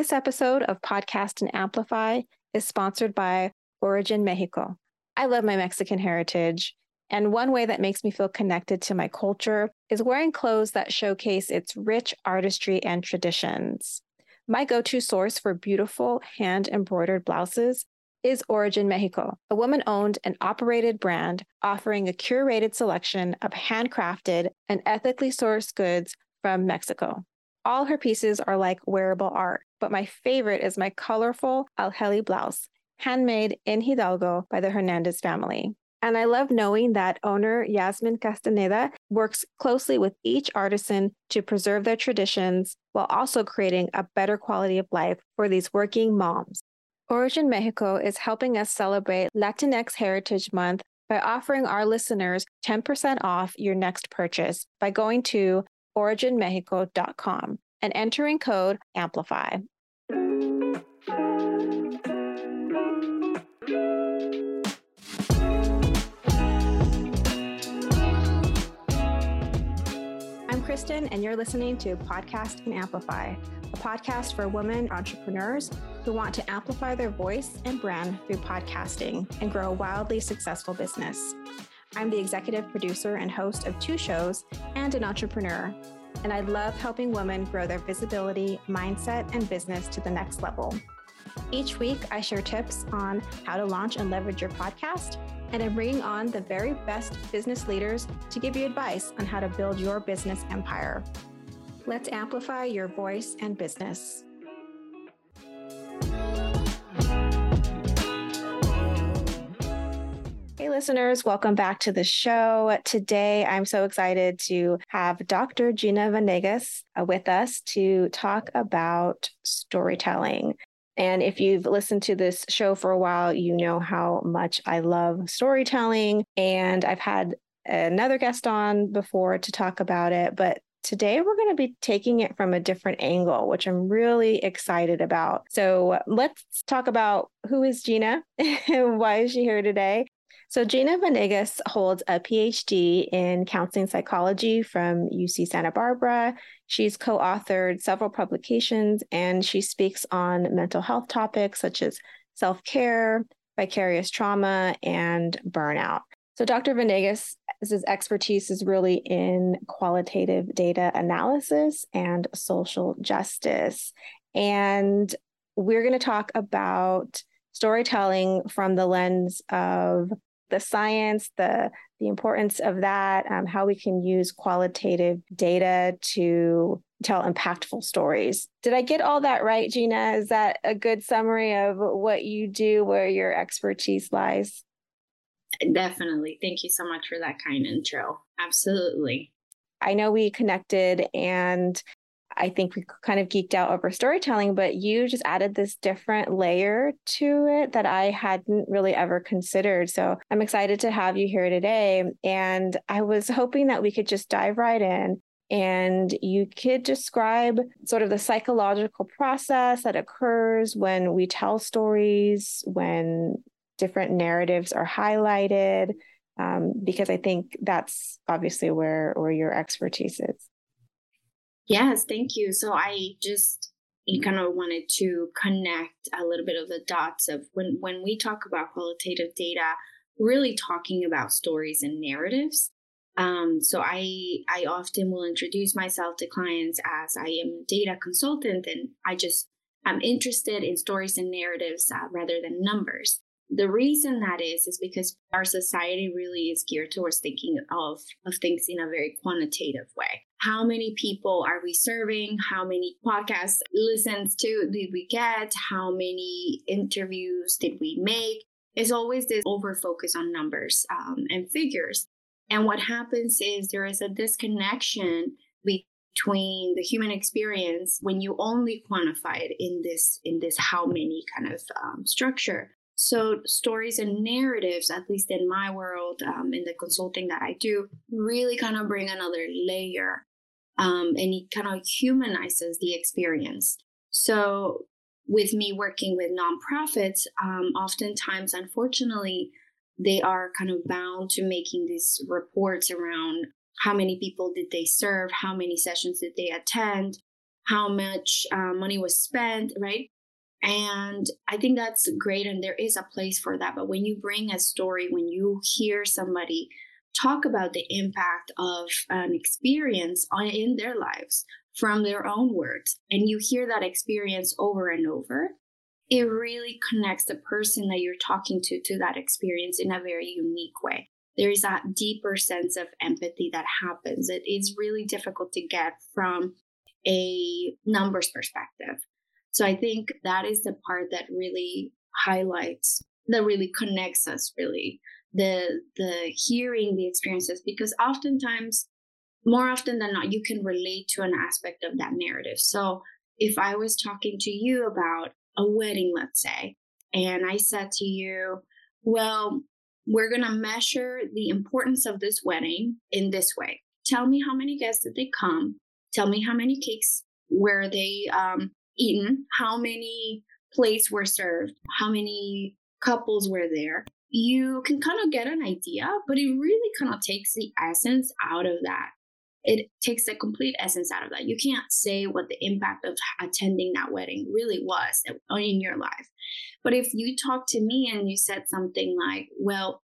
This episode of Podcast and Amplify is sponsored by Origin Mexico. I love my Mexican heritage, and one way that makes me feel connected to my culture is wearing clothes that showcase its rich artistry and traditions. My go to source for beautiful hand embroidered blouses is Origin Mexico, a woman owned and operated brand offering a curated selection of handcrafted and ethically sourced goods from Mexico. All her pieces are like wearable art, but my favorite is my colorful Alheli blouse, handmade in Hidalgo by the Hernandez family. And I love knowing that owner Yasmin Castaneda works closely with each artisan to preserve their traditions while also creating a better quality of life for these working moms. Origin Mexico is helping us celebrate Latinx Heritage Month by offering our listeners 10% off your next purchase by going to originmexico.com and entering code AMPLIFY. I'm Kristen, and you're listening to Podcast and Amplify, a podcast for women entrepreneurs who want to amplify their voice and brand through podcasting and grow a wildly successful business. I'm the executive producer and host of two shows and an entrepreneur, and I love helping women grow their visibility, mindset, and business to the next level. Each week, I share tips on how to launch and leverage your podcast, and I'm bringing on the very best business leaders to give you advice on how to build your business empire. Let's amplify your voice and business. Listeners, welcome back to the show. Today, I'm so excited to have Dr. Gina Vanegas uh, with us to talk about storytelling. And if you've listened to this show for a while, you know how much I love storytelling. And I've had another guest on before to talk about it, but Today, we're going to be taking it from a different angle, which I'm really excited about. So, let's talk about who is Gina and why is she here today? So, Gina Vanegas holds a PhD in counseling psychology from UC Santa Barbara. She's co authored several publications and she speaks on mental health topics such as self care, vicarious trauma, and burnout. So, Dr. Vanegas' expertise is really in qualitative data analysis and social justice. And we're going to talk about storytelling from the lens of the science, the the importance of that, um, how we can use qualitative data to tell impactful stories. Did I get all that right, Gina? Is that a good summary of what you do, where your expertise lies? Definitely. Thank you so much for that kind intro. Absolutely. I know we connected and I think we kind of geeked out over storytelling, but you just added this different layer to it that I hadn't really ever considered. So I'm excited to have you here today. And I was hoping that we could just dive right in and you could describe sort of the psychological process that occurs when we tell stories, when different narratives are highlighted, um, because I think that's obviously where where your expertise is. Yes, thank you. So I just kind of wanted to connect a little bit of the dots of when when we talk about qualitative data, really talking about stories and narratives. Um, so I I often will introduce myself to clients as I am a data consultant, and I just I'm interested in stories and narratives uh, rather than numbers. The reason that is is because our society really is geared towards thinking of, of things in a very quantitative way. How many people are we serving? How many podcasts listens to did we get? How many interviews did we make? It's always this over focus on numbers um, and figures. And what happens is there is a disconnection between the human experience when you only quantify it in this in this how many kind of um, structure so, stories and narratives, at least in my world, um, in the consulting that I do, really kind of bring another layer um, and it kind of humanizes the experience. So, with me working with nonprofits, um, oftentimes, unfortunately, they are kind of bound to making these reports around how many people did they serve, how many sessions did they attend, how much uh, money was spent, right? And I think that's great. And there is a place for that. But when you bring a story, when you hear somebody talk about the impact of an experience on, in their lives from their own words, and you hear that experience over and over, it really connects the person that you're talking to to that experience in a very unique way. There is that deeper sense of empathy that happens. It is really difficult to get from a numbers perspective. So I think that is the part that really highlights, that really connects us really the the hearing the experiences because oftentimes more often than not you can relate to an aspect of that narrative. So if i was talking to you about a wedding let's say and i said to you well we're going to measure the importance of this wedding in this way. Tell me how many guests did they come? Tell me how many cakes were they um, eaten how many plates were served how many couples were there you can kind of get an idea, but it really kind of takes the essence out of that. It takes the complete essence out of that. You can't say what the impact of attending that wedding really was in your life. But if you talk to me and you said something like, well,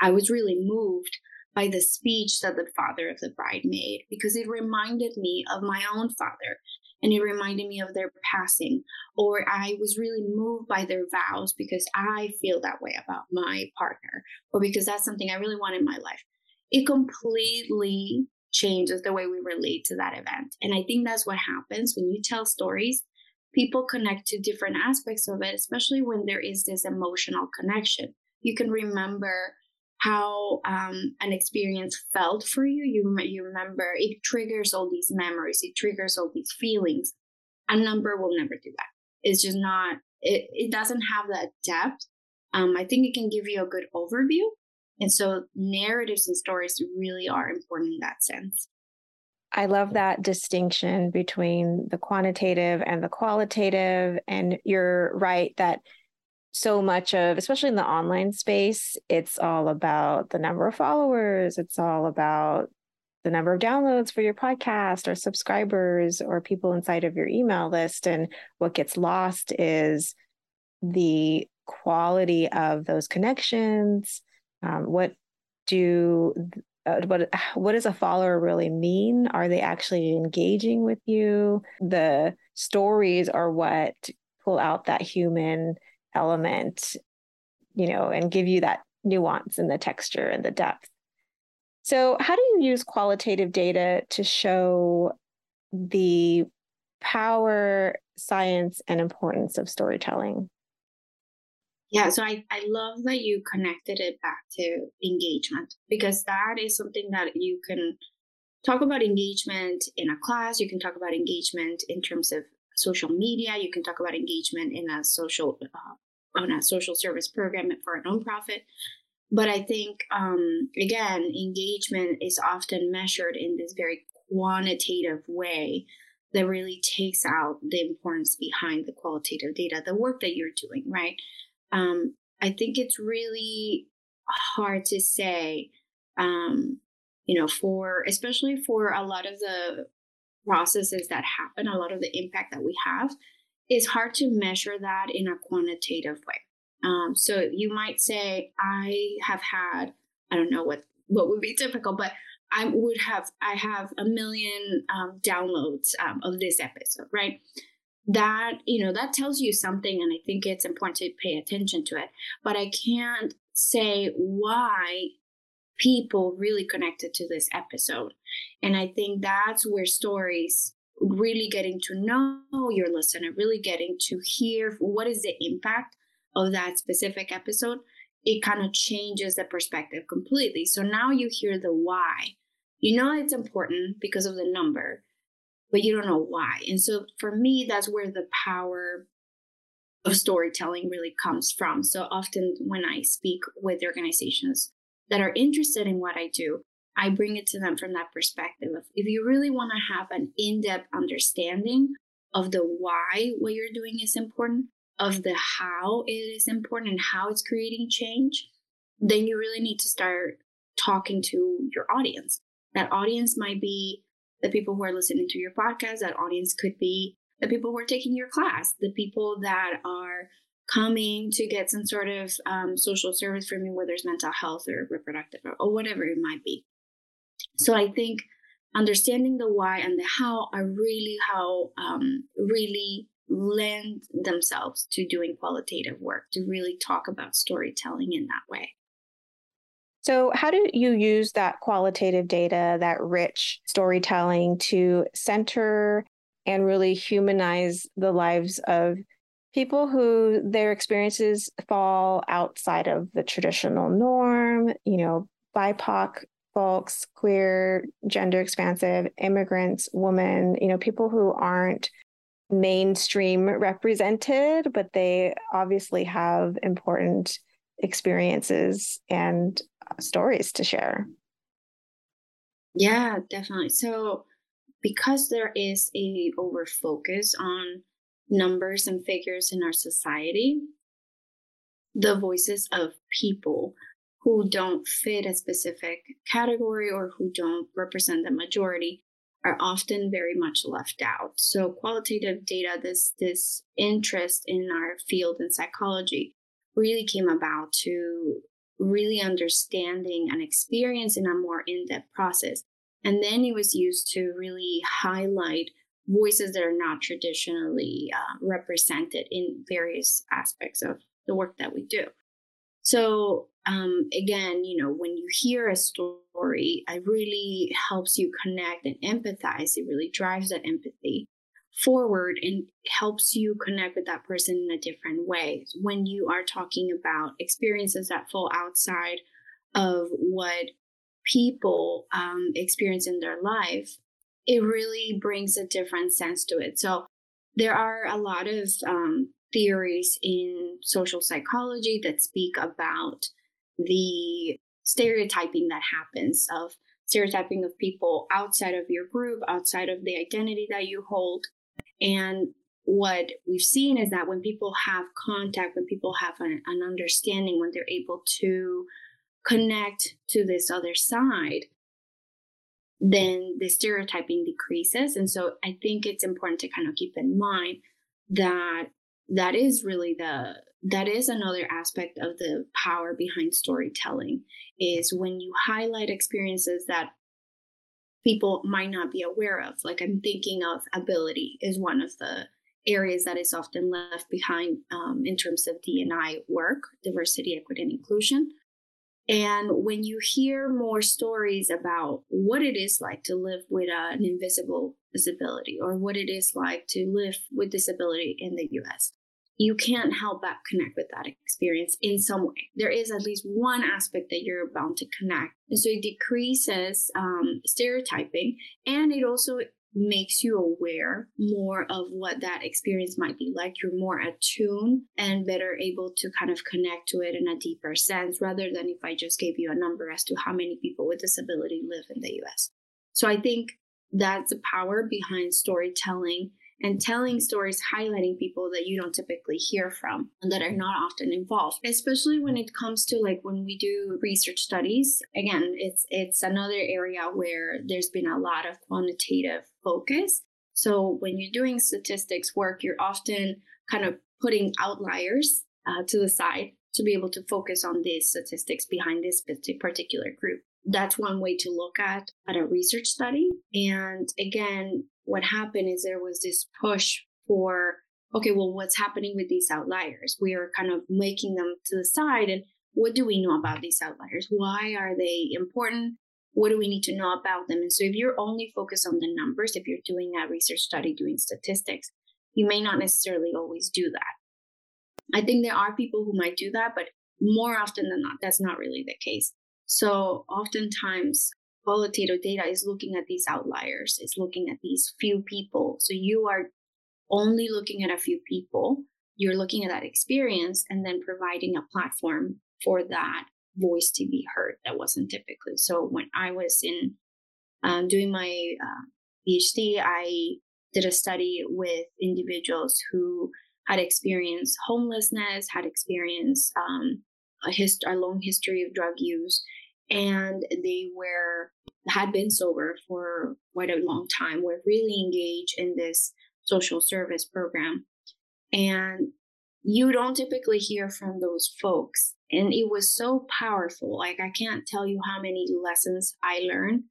I was really moved by the speech that the father of the bride made because it reminded me of my own father and it reminded me of their passing. Or I was really moved by their vows because I feel that way about my partner, or because that's something I really want in my life. It completely changes the way we relate to that event. And I think that's what happens when you tell stories. People connect to different aspects of it, especially when there is this emotional connection. You can remember how um, an experience felt for you. You you remember it triggers all these memories. It triggers all these feelings. A number will never do that. It's just not. It it doesn't have that depth. Um, I think it can give you a good overview, and so narratives and stories really are important in that sense. I love that distinction between the quantitative and the qualitative. And you're right that so much of, especially in the online space, it's all about the number of followers, it's all about the number of downloads for your podcast or subscribers or people inside of your email list. And what gets lost is the quality of those connections. Um, what do uh, what what does a follower really mean? Are they actually engaging with you? The stories are what pull out that human element, you know, and give you that nuance and the texture and the depth. So, how do you use qualitative data to show the power, science, and importance of storytelling? Yeah, so I, I love that you connected it back to engagement because that is something that you can talk about engagement in a class, you can talk about engagement in terms of social media, you can talk about engagement in a social uh, on a social service program for a nonprofit. But I think, um, again, engagement is often measured in this very quantitative way that really takes out the importance behind the qualitative data, the work that you're doing, right? Um, I think it's really hard to say, um, you know, for especially for a lot of the processes that happen, a lot of the impact that we have, it's hard to measure that in a quantitative way. Um, so you might say, I have had, I don't know what what would be typical, but I would have, I have a million um, downloads um, of this episode, right? That, you know, that tells you something, and I think it's important to pay attention to it. But I can't say why people really connected to this episode. And I think that's where stories really getting to know your listener, really getting to hear what is the impact of that specific episode, it kind of changes the perspective completely. So now you hear the why. You know it's important because of the number, but you don't know why. And so for me, that's where the power of storytelling really comes from. So often when I speak with organizations that are interested in what I do, I bring it to them from that perspective if you really want to have an in-depth understanding of the why what you're doing is important, of the how it is important and how it's creating change, then you really need to start talking to your audience. That audience might be the people who are listening to your podcast. That audience could be the people who are taking your class, the people that are coming to get some sort of um, social service from you, whether it's mental health or reproductive or, or whatever it might be. So I think understanding the why and the how are really how um, really lend themselves to doing qualitative work to really talk about storytelling in that way. So, how do you use that qualitative data, that rich storytelling to center and really humanize the lives of people who their experiences fall outside of the traditional norm, you know, BIPOC folks, queer, gender expansive, immigrants, women, you know, people who aren't mainstream represented, but they obviously have important experiences and stories to share. Yeah, definitely. So because there is a over focus on numbers and figures in our society, the voices of people who don't fit a specific category or who don't represent the majority are often very much left out. So qualitative data, this this interest in our field in psychology really came about to really understanding an experience in a more in-depth process. And then it was used to really highlight voices that are not traditionally uh, represented in various aspects of the work that we do. So um, again, you know, when you hear a story, it really helps you connect and empathize. It really drives that empathy forward and helps you connect with that person in a different way. When you are talking about experiences that fall outside of what people um, experience in their life, it really brings a different sense to it. So there are a lot of um, theories in social psychology that speak about the stereotyping that happens of stereotyping of people outside of your group, outside of the identity that you hold. And what we've seen is that when people have contact, when people have an, an understanding, when they're able to connect to this other side, then the stereotyping decreases. And so I think it's important to kind of keep in mind that that is really the that is another aspect of the power behind storytelling is when you highlight experiences that people might not be aware of. Like i'm thinking of ability is one of the areas that is often left behind um, in terms of d&i work diversity equity and inclusion. And when you hear more stories about what it is like to live with an invisible disability or what it is like to live with disability in the US, you can't help but connect with that experience in some way. There is at least one aspect that you're bound to connect. And so it decreases um, stereotyping and it also makes you aware more of what that experience might be like. You're more attuned and better able to kind of connect to it in a deeper sense rather than if I just gave you a number as to how many people with disability live in the US. So I think that's the power behind storytelling and telling stories highlighting people that you don't typically hear from and that are not often involved especially when it comes to like when we do research studies. Again it's it's another area where there's been a lot of quantitative focus. So when you're doing statistics work you're often kind of putting outliers uh, to the side to be able to focus on these statistics behind this particular group that's one way to look at at a research study. And again what happened is there was this push for okay well what's happening with these outliers? We are kind of making them to the side and what do we know about these outliers? Why are they important? What do we need to know about them? And so if you're only focused on the numbers if you're doing a research study doing statistics you may not necessarily always do that. I think there are people who might do that but more often than not that's not really the case so oftentimes qualitative data is looking at these outliers, it's looking at these few people. So you are only looking at a few people, you're looking at that experience and then providing a platform for that voice to be heard that wasn't typically. So when I was in um, doing my uh, PhD, I did a study with individuals who had experienced homelessness, had experienced um, a, hist- a long history of drug use, and they were had been sober for quite a long time were really engaged in this social service program. And you don't typically hear from those folks. And it was so powerful. Like, I can't tell you how many lessons I learned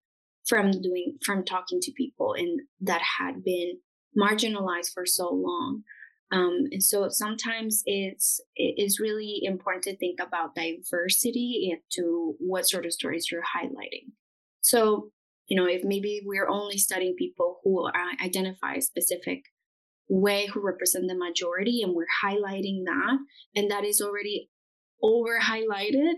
from doing, from talking to people and that had been marginalized for so long. Um, and so sometimes it's it is really important to think about diversity and to what sort of stories you're highlighting. So you know, if maybe we're only studying people who identify a specific way who represent the majority and we're highlighting that and that is already over highlighted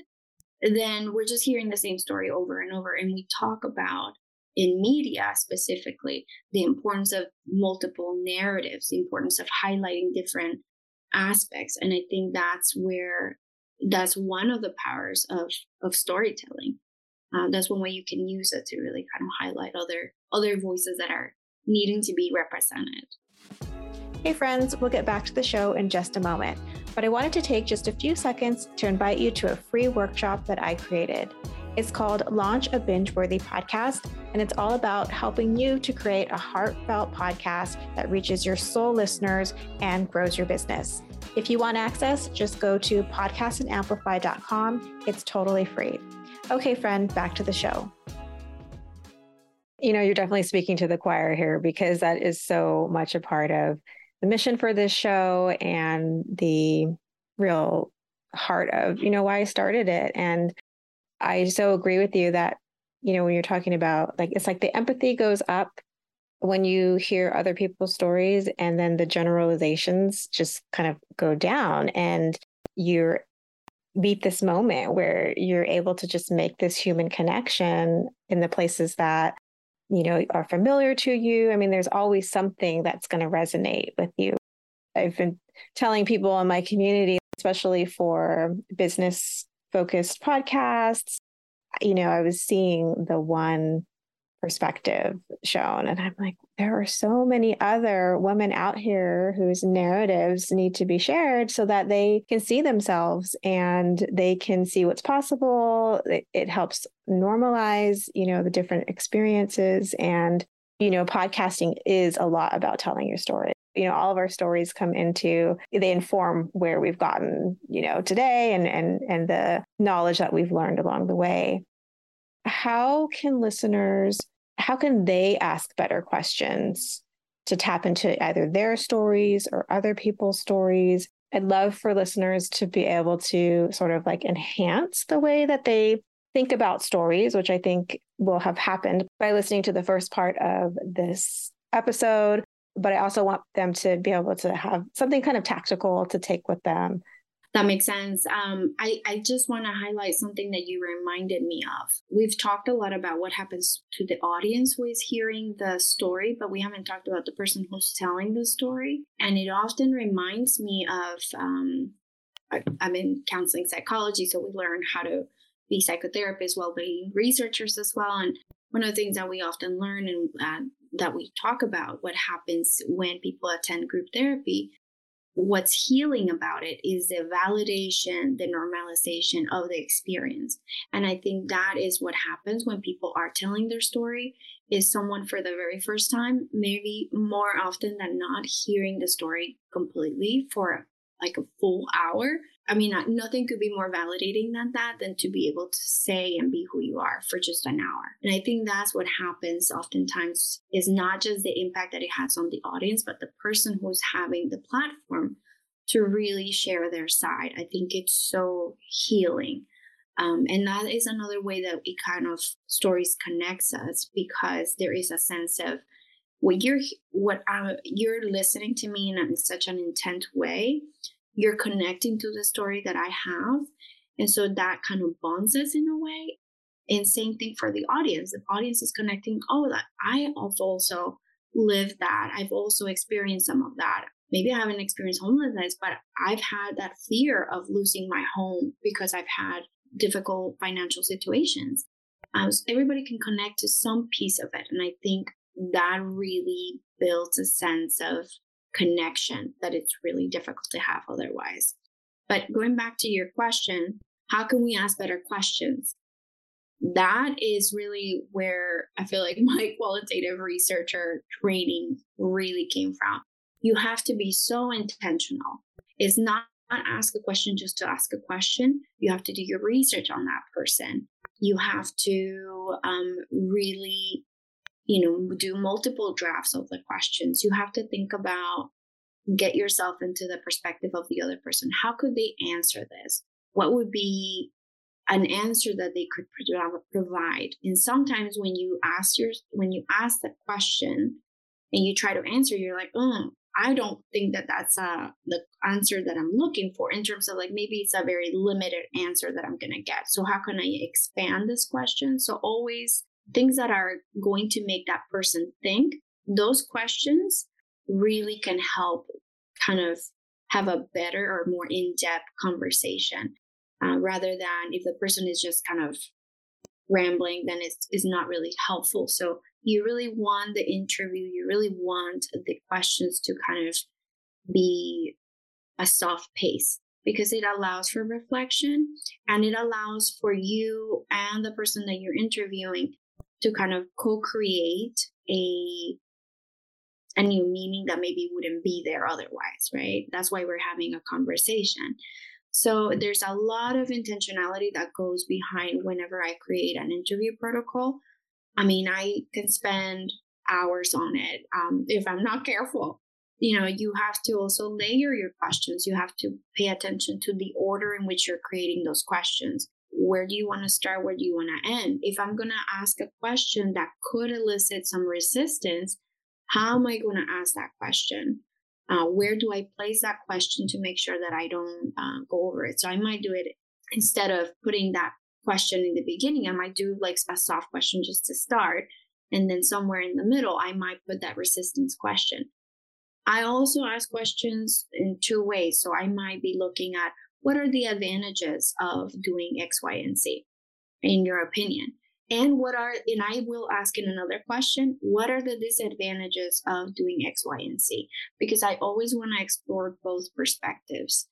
then we're just hearing the same story over and over and we talk about in media specifically the importance of multiple narratives the importance of highlighting different aspects and i think that's where that's one of the powers of of storytelling uh, that's one way you can use it to really kind of highlight other other voices that are needing to be represented Hey, friends, we'll get back to the show in just a moment, but I wanted to take just a few seconds to invite you to a free workshop that I created. It's called Launch a Binge Worthy Podcast, and it's all about helping you to create a heartfelt podcast that reaches your soul listeners and grows your business. If you want access, just go to podcastandamplify.com. It's totally free. Okay, friend, back to the show. You know, you're definitely speaking to the choir here because that is so much a part of the mission for this show and the real heart of you know why I started it and I so agree with you that you know when you're talking about like it's like the empathy goes up when you hear other people's stories and then the generalizations just kind of go down and you're meet this moment where you're able to just make this human connection in the places that you know are familiar to you. I mean there's always something that's going to resonate with you. I've been telling people in my community especially for business focused podcasts you know i was seeing the one perspective shown. And I'm like, there are so many other women out here whose narratives need to be shared so that they can see themselves and they can see what's possible. It, it helps normalize, you know, the different experiences. And, you know, podcasting is a lot about telling your story you know all of our stories come into they inform where we've gotten you know today and and and the knowledge that we've learned along the way how can listeners how can they ask better questions to tap into either their stories or other people's stories? I'd love for listeners to be able to sort of like enhance the way that they think about stories, which I think will have happened by listening to the first part of this episode. But I also want them to be able to have something kind of tactical to take with them that makes sense. Um, I, I just want to highlight something that you reminded me of. We've talked a lot about what happens to the audience who is hearing the story, but we haven't talked about the person who's telling the story. And it often reminds me of um, I, I'm in counseling psychology, so we learn how to be psychotherapists, well being researchers as well. And one of the things that we often learn and uh, that we talk about what happens when people attend group therapy what's healing about it is the validation, the normalization of the experience. And I think that is what happens when people are telling their story is someone for the very first time, maybe more often than not hearing the story completely for like a full hour I mean, nothing could be more validating than that than to be able to say and be who you are for just an hour. And I think that's what happens oftentimes is not just the impact that it has on the audience, but the person who's having the platform to really share their side. I think it's so healing. Um, and that is another way that it kind of stories connects us because there is a sense of what you're what I, you're listening to me in such an intent way you're connecting to the story that I have. And so that kind of bonds us in a way. And same thing for the audience. The audience is connecting, oh, that I have also lived that. I've also experienced some of that. Maybe I haven't experienced homelessness, but I've had that fear of losing my home because I've had difficult financial situations. Um, so everybody can connect to some piece of it. And I think that really builds a sense of connection that it's really difficult to have otherwise. But going back to your question, how can we ask better questions? that is really where I feel like my qualitative researcher training really came from. You have to be so intentional. It's not ask a question just to ask a question. You have to do your research on that person. You have to um, really, you know, do multiple drafts of the questions. You have to think about, get yourself into the perspective of the other person. How could they answer this? What would be an answer that they could provide. And sometimes when you ask your when you ask the question and you try to answer, you're like, oh, I don't think that that's uh, the answer that I'm looking for in terms of like maybe it's a very limited answer that I'm gonna get. So how can I expand this question? So always things that are going to make that person think. Those questions really can help kind of have a better or more in-depth conversation uh, rather than if the person is just kind of rambling, then it's, it's not really helpful. So you really want the interview, you really want the questions to kind of be a soft pace because it allows for reflection and it allows for you and the person that you're interviewing to kind of co-create a a new meaning that maybe wouldn't be there otherwise right that's why we're having a conversation so there's a lot of intentionality that goes behind whenever I create an interview protocol. I mean, I can spend hours on it um, if I'm not careful. You know, you have to also layer your questions. You have to pay attention to the order in which you're creating those questions. Where do you want to start? Where do you want to end? If I'm going to ask a question that could elicit some resistance, how am I going to ask that question? uh, where do I place that question to make sure that I don't uh, go over it? So I might do it instead of putting that question in the beginning, I might do like a soft question just to start. And then somewhere in the middle, I might put that resistance question. I also ask questions in two ways. So I might be looking at what are the advantages of doing X, Y, and Z in your opinion? And what are, and I will ask in another question, what are the disadvantages of doing X, Y, and Z? Because I always want to explore both perspectives.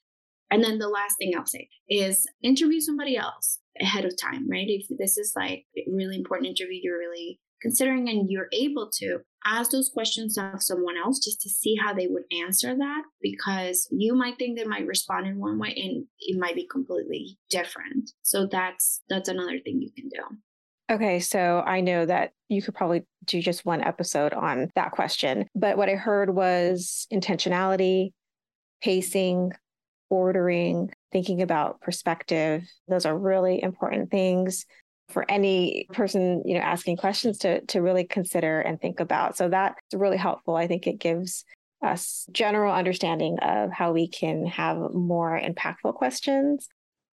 And then the last thing I'll say is interview somebody else ahead of time, right? If this is like a really important interview, you're really considering and you're able to ask those questions of someone else just to see how they would answer that because you might think they might respond in one way and it might be completely different. So that's that's another thing you can do. Okay, so I know that you could probably do just one episode on that question, but what I heard was intentionality, pacing, ordering, thinking about perspective. Those are really important things for any person, you know, asking questions to to really consider and think about. So that's really helpful. I think it gives us general understanding of how we can have more impactful questions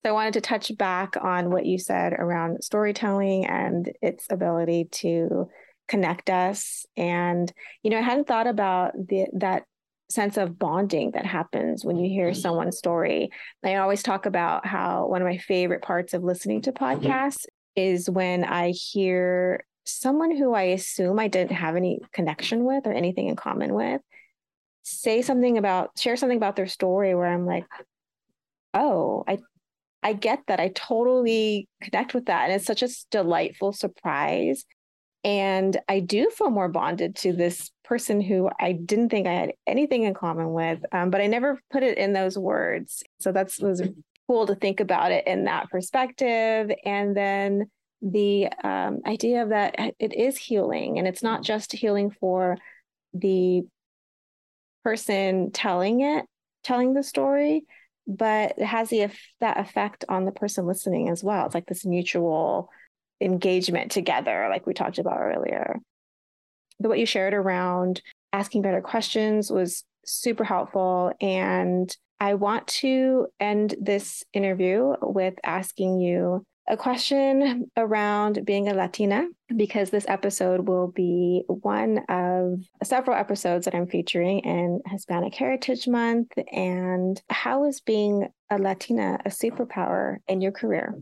so I wanted to touch back on what you said around storytelling and its ability to connect us. And, you know, I hadn't thought about the, that sense of bonding that happens when you hear mm-hmm. someone's story. I always talk about how one of my favorite parts of listening to mm-hmm. podcasts is when I hear someone who I assume I didn't have any connection with or anything in common with say something about share something about their story where I'm like, oh, I I get that. I totally connect with that. And it's such a delightful surprise. And I do feel more bonded to this person who I didn't think I had anything in common with, um, but I never put it in those words. So that's was cool to think about it in that perspective. And then the um, idea of that it is healing, and it's not just healing for the person telling it, telling the story, but it has the that effect on the person listening as well. It's like this mutual engagement together, like we talked about earlier. The what you shared around asking better questions was super helpful. And I want to end this interview with asking you a question around being a Latina because this episode will be one of several episodes that I'm featuring in Hispanic Heritage Month. And how is being a Latina a superpower in your career?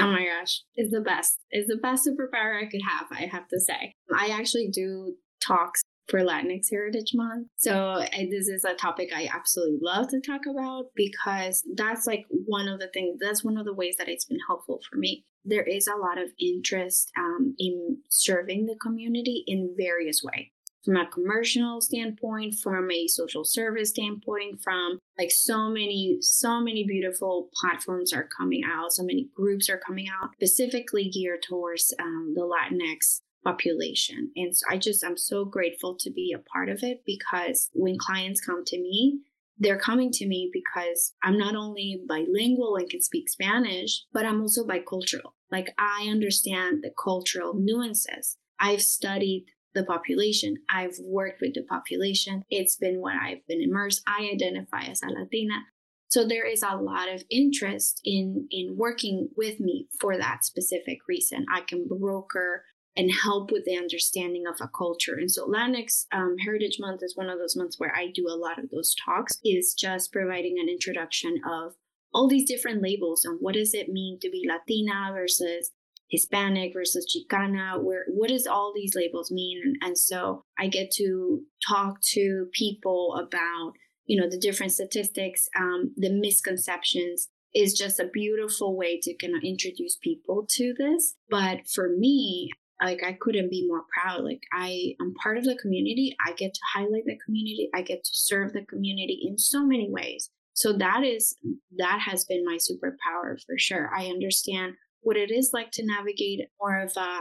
Oh my gosh, it's the best. It's the best superpower I could have, I have to say. I actually do talks for Latinx Heritage Month. So this is a topic I absolutely love to talk about because that's like one of the things, that's one of the ways that it's been helpful for me. there is a lot of interest um, in serving the community in various ways from a commercial standpoint from a social service standpoint from like so many so many beautiful platforms are coming out so many groups are coming out specifically geared towards um, the latinx population and so i just i'm so grateful to be a part of it because when clients come to me they're coming to me because I'm not only bilingual and can speak Spanish, but I'm also bicultural. Like I understand the cultural nuances. I've studied the population. I've worked with the population. It's been what I've been immersed. I identify as a Latina. So there is a lot of interest in in working with me for that specific reason. I can broker and help with the understanding of a culture. And so Latinx um, Heritage Month is one of those months where I do a lot of those talks, is just providing an introduction of all these different labels and what does it mean to be Latina versus Hispanic versus Chicana, where what does all these labels mean? And, and so I get to talk to people about, you know, the different statistics, um, the misconceptions is just a beautiful way to kind of introduce people to this. But for me, like I couldn't be more proud. Like I am part of the community. I get to highlight the community. I get to serve the community in so many ways. So that is that has been my superpower for sure. I understand what it is like to navigate more of a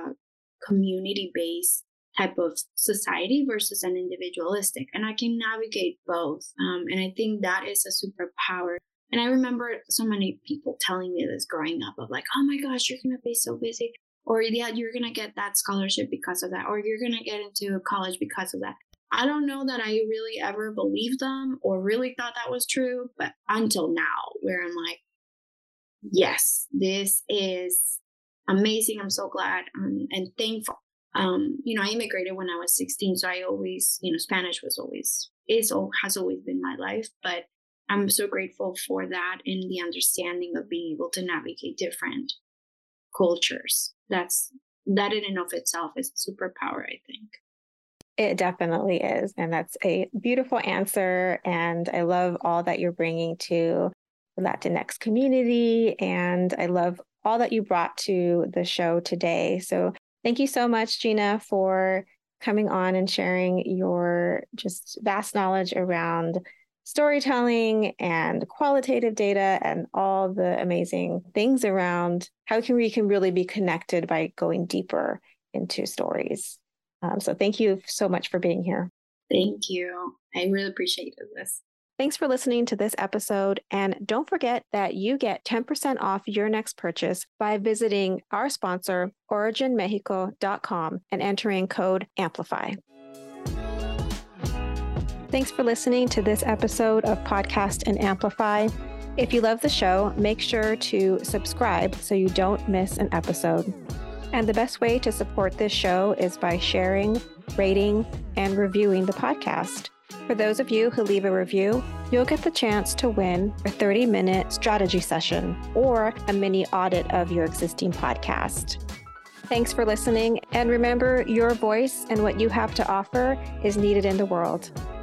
community based type of society versus an individualistic. And I can navigate both. Um, and I think that is a superpower. And I remember so many people telling me this growing up of like, oh my gosh, you're going to be so busy or yeah, you're gonna get that scholarship because of that, or you're gonna get into college because of that. I don't know that I really ever believed them or really thought that was true, but until now, where I'm like, yes, this is amazing. I'm so glad um, and thankful. Um, you know, I immigrated when I was 16, so I always, you know, Spanish was always is has always been my life, but I'm so grateful for that and the understanding of being able to navigate different cultures. That's that in and of itself is a superpower, I think. It definitely is. And that's a beautiful answer. And I love all that you're bringing to the Latinx community. And I love all that you brought to the show today. So thank you so much, Gina, for coming on and sharing your just vast knowledge around storytelling and qualitative data and all the amazing things around how can we can really be connected by going deeper into stories. Um, so thank you so much for being here. Thank you. I really appreciated this. Thanks for listening to this episode. And don't forget that you get 10% off your next purchase by visiting our sponsor, originmexico.com, and entering code AMPLIFY. Thanks for listening to this episode of Podcast and Amplify. If you love the show, make sure to subscribe so you don't miss an episode. And the best way to support this show is by sharing, rating, and reviewing the podcast. For those of you who leave a review, you'll get the chance to win a 30 minute strategy session or a mini audit of your existing podcast. Thanks for listening, and remember your voice and what you have to offer is needed in the world.